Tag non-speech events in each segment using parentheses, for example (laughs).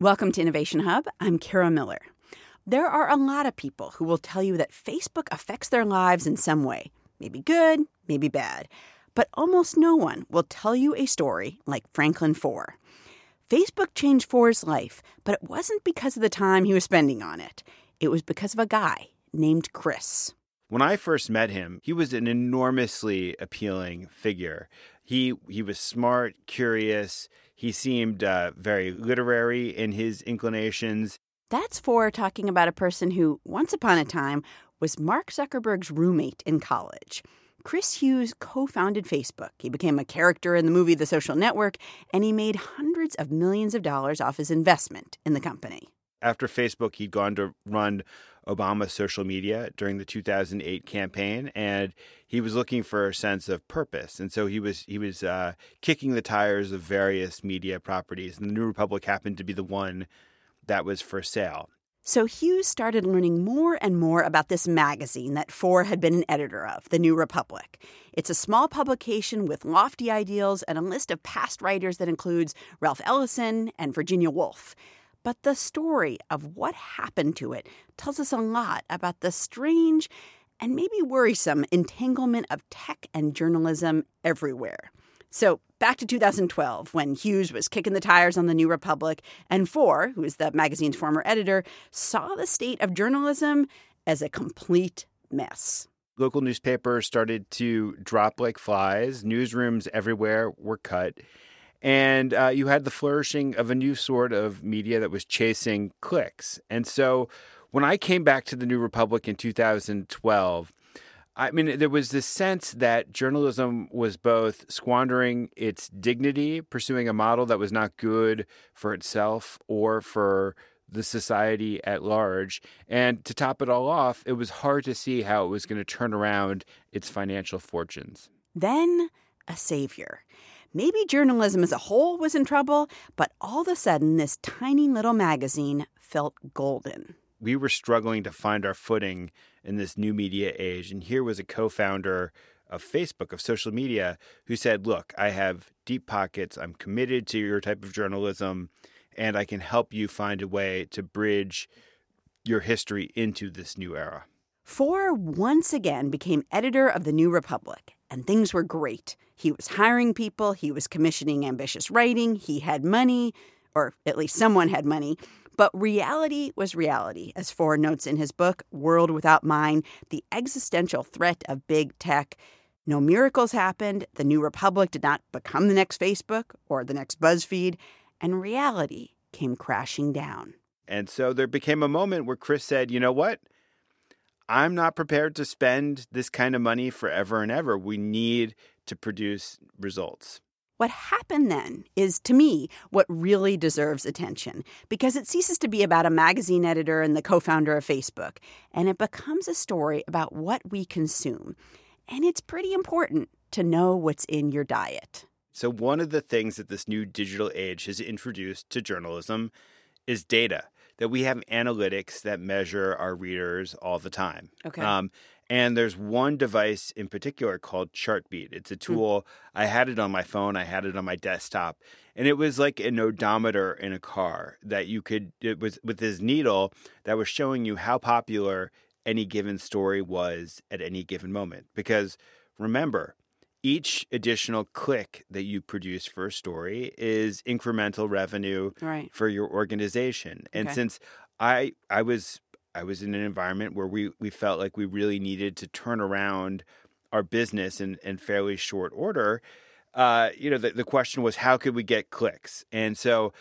Welcome to Innovation Hub. I'm Kara Miller. There are a lot of people who will tell you that Facebook affects their lives in some way, maybe good, maybe bad. But almost no one will tell you a story like Franklin Foer. Facebook changed Foer's life, but it wasn't because of the time he was spending on it. It was because of a guy named Chris. When I first met him, he was an enormously appealing figure. He he was smart, curious. He seemed uh, very literary in his inclinations. That's for talking about a person who, once upon a time, was Mark Zuckerberg's roommate in college. Chris Hughes co founded Facebook. He became a character in the movie The Social Network, and he made hundreds of millions of dollars off his investment in the company. After Facebook, he'd gone to run Obama's social media during the 2008 campaign, and he was looking for a sense of purpose. And so he was he was uh, kicking the tires of various media properties, and the New Republic happened to be the one that was for sale. So Hughes started learning more and more about this magazine that Foer had been an editor of, The New Republic. It's a small publication with lofty ideals and a list of past writers that includes Ralph Ellison and Virginia Woolf. But the story of what happened to it tells us a lot about the strange and maybe worrisome entanglement of tech and journalism everywhere. So, back to 2012, when Hughes was kicking the tires on the New Republic, and Foer, who is the magazine's former editor, saw the state of journalism as a complete mess. Local newspapers started to drop like flies, newsrooms everywhere were cut. And uh, you had the flourishing of a new sort of media that was chasing clicks. And so when I came back to the New Republic in 2012, I mean, there was this sense that journalism was both squandering its dignity, pursuing a model that was not good for itself or for the society at large. And to top it all off, it was hard to see how it was going to turn around its financial fortunes. Then a savior. Maybe journalism as a whole was in trouble, but all of a sudden, this tiny little magazine felt golden. We were struggling to find our footing in this new media age. And here was a co founder of Facebook, of social media, who said, Look, I have deep pockets. I'm committed to your type of journalism, and I can help you find a way to bridge your history into this new era. Foer once again became editor of the New Republic, and things were great. He was hiring people, he was commissioning ambitious writing, he had money, or at least someone had money. But reality was reality, as Foer notes in his book, World Without Mind The Existential Threat of Big Tech. No miracles happened. The New Republic did not become the next Facebook or the next BuzzFeed, and reality came crashing down. And so there became a moment where Chris said, you know what? I'm not prepared to spend this kind of money forever and ever. We need to produce results. What happened then is, to me, what really deserves attention because it ceases to be about a magazine editor and the co founder of Facebook, and it becomes a story about what we consume. And it's pretty important to know what's in your diet. So, one of the things that this new digital age has introduced to journalism is data that we have analytics that measure our readers all the time. Okay. Um, and there's one device in particular called Chartbeat. It's a hmm. tool. Mm. I had it on my phone. I had it on my desktop, and it was like an odometer in a car that you could. It was with this needle that was showing you how popular any given story was at any given moment. Because remember, each additional click that you produce for a story is incremental revenue right. for your organization. And okay. since I I was I was in an environment where we we felt like we really needed to turn around our business in, in fairly short order, uh, you know, the, the question was how could we get clicks? And so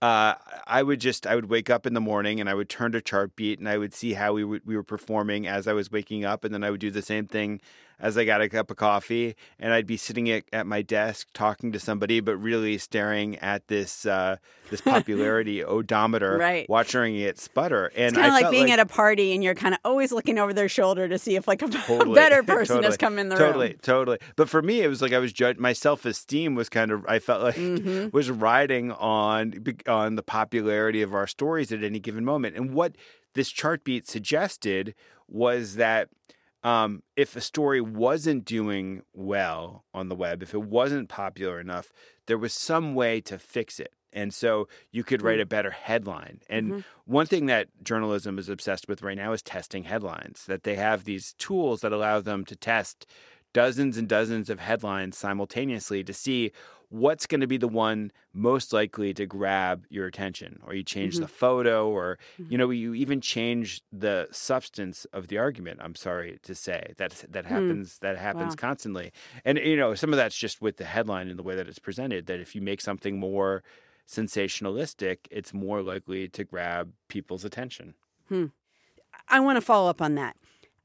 uh, I would just I would wake up in the morning and I would turn to Chartbeat and I would see how we w- we were performing as I was waking up, and then I would do the same thing as I got a cup of coffee, and I'd be sitting at, at my desk talking to somebody, but really staring at this uh, this (laughs) popularity odometer, right. watching it sputter. And it's kind of like being like, at a party and you're kind of always looking over their shoulder to see if like a (laughs) totally, better person totally, has come in the totally, room. Totally, totally. But for me, it was like I was judged. My self esteem was kind of I felt like mm-hmm. was riding on on the popularity of our stories at any given moment, and what this Chartbeat suggested was that um, if a story wasn't doing well on the web, if it wasn't popular enough, there was some way to fix it. And so you could write a better headline. And Mm-hmm. one thing that journalism is obsessed with right now is testing headlines, that they have these tools that allow them to test dozens and dozens of headlines simultaneously to see what's going to be the one most likely to grab your attention or you change Mm-hmm. the photo or you know you even change the substance of the argument i'm sorry to say that that happens that happens Hmm. Wow. constantly and you know some of that's just with the headline and the way that it's presented that if you make something more sensationalistic it's more likely to grab people's attention I want to follow up on that.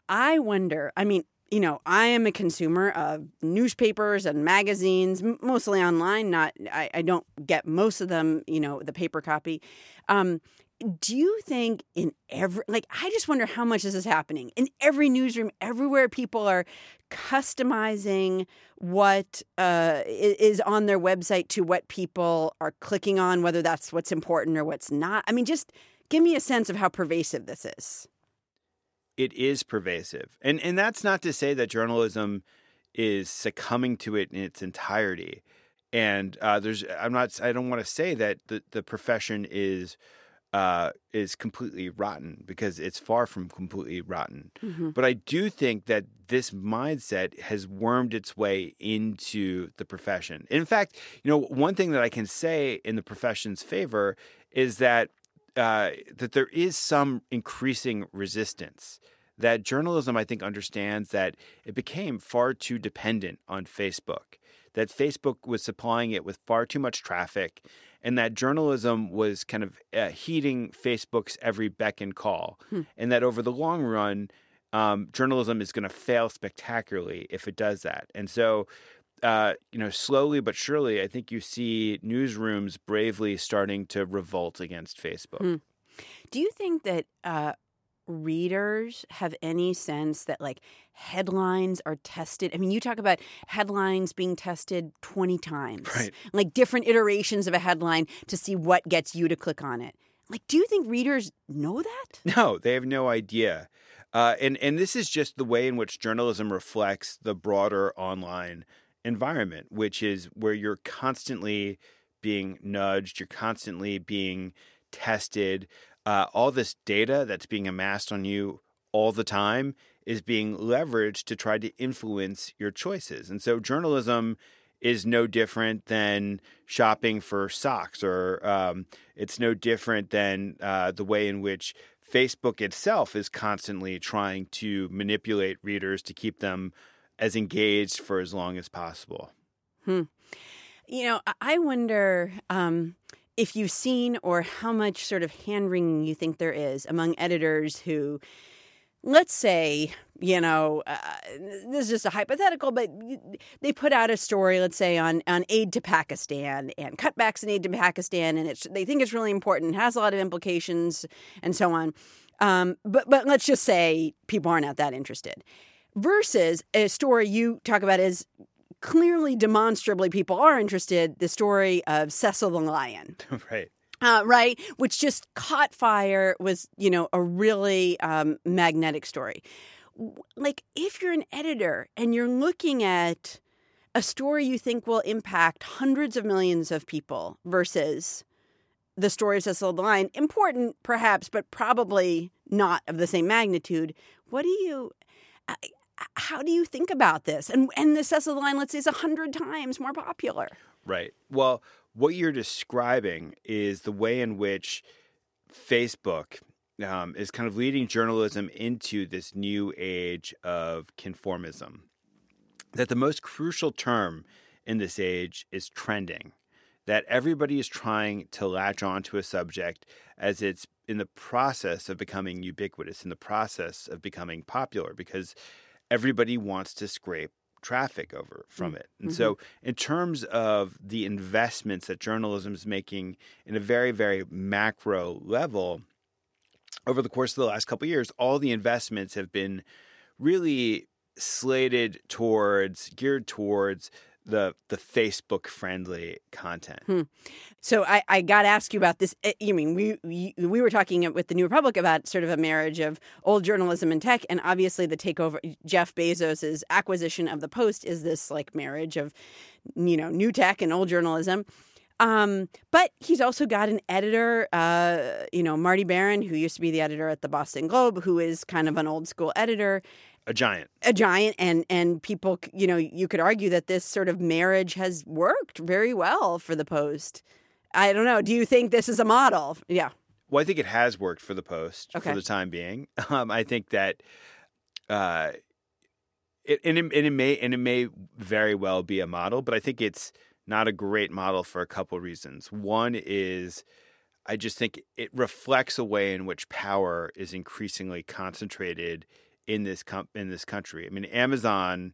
I wonder, I mean, you know, I am a consumer of newspapers and magazines, mostly online. Not, I, I don't get most of them, you know, the paper copy. Um, do you think in every, like, I just wonder how much this is happening in every newsroom, everywhere people are customizing what uh, is on their website to what people are clicking on, whether that's what's important or what's not. I mean, just give me a sense of how pervasive this is. It is pervasive. And and that's not to say that journalism is succumbing to it in its entirety. And uh, there's I'm not I don't want to say that the, the profession is uh, is completely rotten because it's far from completely rotten. But I do think that this mindset has wormed its way into the profession. In fact, you know, one thing that I can say in the profession's favor is that uh, that there is some increasing resistance. That journalism, I think, understands that it became far too dependent on Facebook. That Facebook was supplying it with far too much traffic, and that journalism was kind of uh, heeding Facebook's every beck and call, and that over the long run, um, journalism is going to fail spectacularly if it does that. And so, uh, you know, slowly but surely, I think you see newsrooms bravely starting to revolt against Facebook. Do you think that uh, readers have any sense that like headlines are tested? I mean, you talk about headlines being tested 20 times, Right. like different iterations of a headline to see what gets you to click on it. Like, do you think readers know that? No, they have no idea. Uh, and and this is just the way in which journalism reflects the broader online environment, which is where you're constantly being nudged, you're constantly being tested. Uh, all this data that's being amassed on you all the time is being leveraged to try to influence your choices. And so journalism is no different than shopping for socks, or um, it's no different than uh, the way in which Facebook itself is constantly trying to manipulate readers to keep them as engaged for as long as possible. You know, I- I wonder um, if you've seen or how much sort of hand wringing you think there is among editors who, let's say, you know, uh, this is just a hypothetical, but they put out a story, let's say, on, on aid to Pakistan and cutbacks in aid to Pakistan, and it's, they think it's really important, has a lot of implications, and so on. Um, but but let's just say people aren't that interested. Versus a story you talk about is clearly, demonstrably, people are interested. The story of Cecil the Lion, (laughs) right. uh, right, which just caught fire, was you know a really um, magnetic story. Like if you're an editor and you're looking at a story you think will impact hundreds of millions of people versus the story of Cecil the Lion, important perhaps, but probably not of the same magnitude. What do you? How do you think about this? And and the Cecil Lion, let's say, is hundred times more popular. Right. Well, what you're describing is the way in which Facebook um, is kind of leading journalism into this new age of conformism. That the most crucial term in this age is trending. That everybody is trying to latch onto a subject as it's in the process of becoming ubiquitous, in the process of becoming popular, because everybody wants to scrape traffic over from mm, it. And mm-hmm. so, in terms of the investments that journalism is making in a very, very macro level, over the course of the last couple of years, all the investments have been really slated towards, geared towards the the Facebook friendly content. So I, I got to ask you about this. Eh, You mean we, we we were talking with the New Republic about sort of a marriage of old journalism and tech, and obviously the takeover, Jeff Bezos's acquisition of the Post is this like marriage of you know new tech and old journalism. Um, but he's also got an editor, uh, you know, Marty Baron, who used to be the editor at the Boston Globe, who is kind of an old school editor. A giant. A giant, and and people, you know, you could argue that this sort of marriage has worked very well for the Post. I don't know. Do you think this is a model? Yeah. Well, I think it has worked for the Post Okay. for the time being. (laughs) Um, I think that, uh, it, and, it, and it may and it may very well be a model, but I think it's not a great model for a couple reasons. One is, I just think it reflects a way in which power is increasingly concentrated in this com- in this country. I mean, Amazon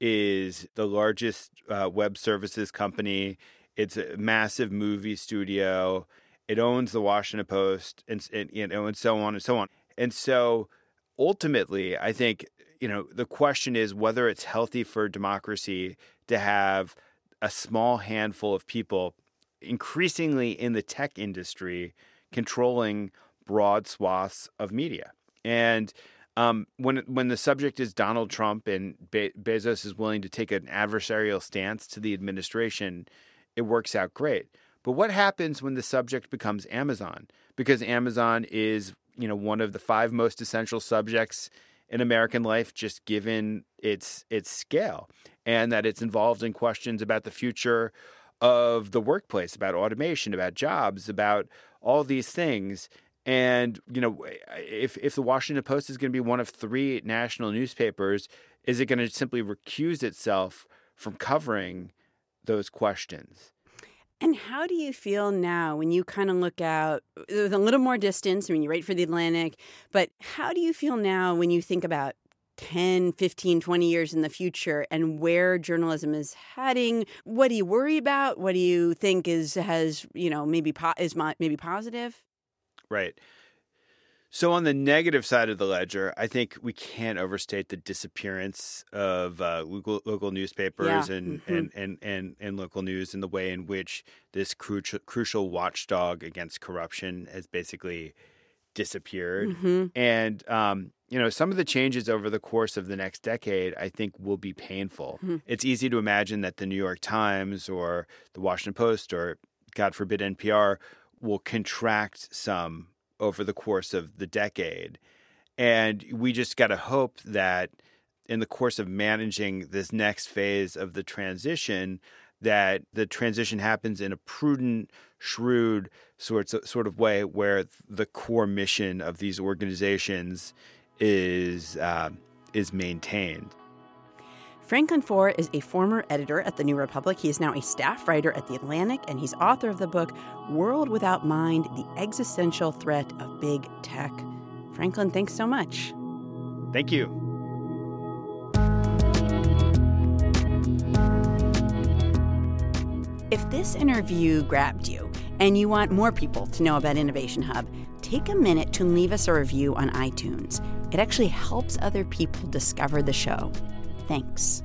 is the largest uh, web services company. It's a massive movie studio. It owns the Washington Post, and, and you know, and so on and so on. And so, ultimately, I think you know the question is whether it's healthy for democracy to have a small handful of people, increasingly in the tech industry, controlling broad swaths of media. And um, when when the subject is Donald Trump and Be- Bezos is willing to take an adversarial stance to the administration, it works out great. But what happens when the subject becomes Amazon? Because Amazon is, you know, one of the five most essential subjects in American life, just given its its scale, and that it's involved in questions about the future of the workplace, about automation, about jobs, about all these things. And you know, if if the Washington Post is going to be one of three national newspapers, is it going to simply recuse itself from covering those questions? And how do you feel now when you kind of look out uh, with a little more distance? I mean, you write for the Atlantic, but how do you feel now when you think about 10, 15, 20 years in the future and where journalism is heading? What do you worry about? What do you think is has, you know, maybe po- is maybe positive? Right. So on the negative side of the ledger, I think we can't overstate the disappearance of uh, local, local newspapers Yeah. and, Mhm. and, and, and, and local news and the way in which this crucial, crucial watchdog against corruption has basically disappeared. hmm And um, you know, some of the changes over the course of the next decade, I think, will be painful. Mhm. It's easy to imagine that the New York Times or the Washington Post or, God forbid, NPR will contract some over the course of the decade. And we just got to hope that in the course of managing this next phase of the transition, that the transition happens in a prudent, shrewd sorts of, sort of way where the core mission of these organizations is uh, is maintained. Franklin Foer is a former editor at the New Republic. He is now a staff writer at the Atlantic, and he's author of the book World Without Mind The Existential Threat of Big Tech. Franklin, thanks so much. Thank you. If this interview grabbed you and you want more people to know about Innovation Hub, take a minute to leave us a review on iTunes. It actually helps other people discover the show. Thanks.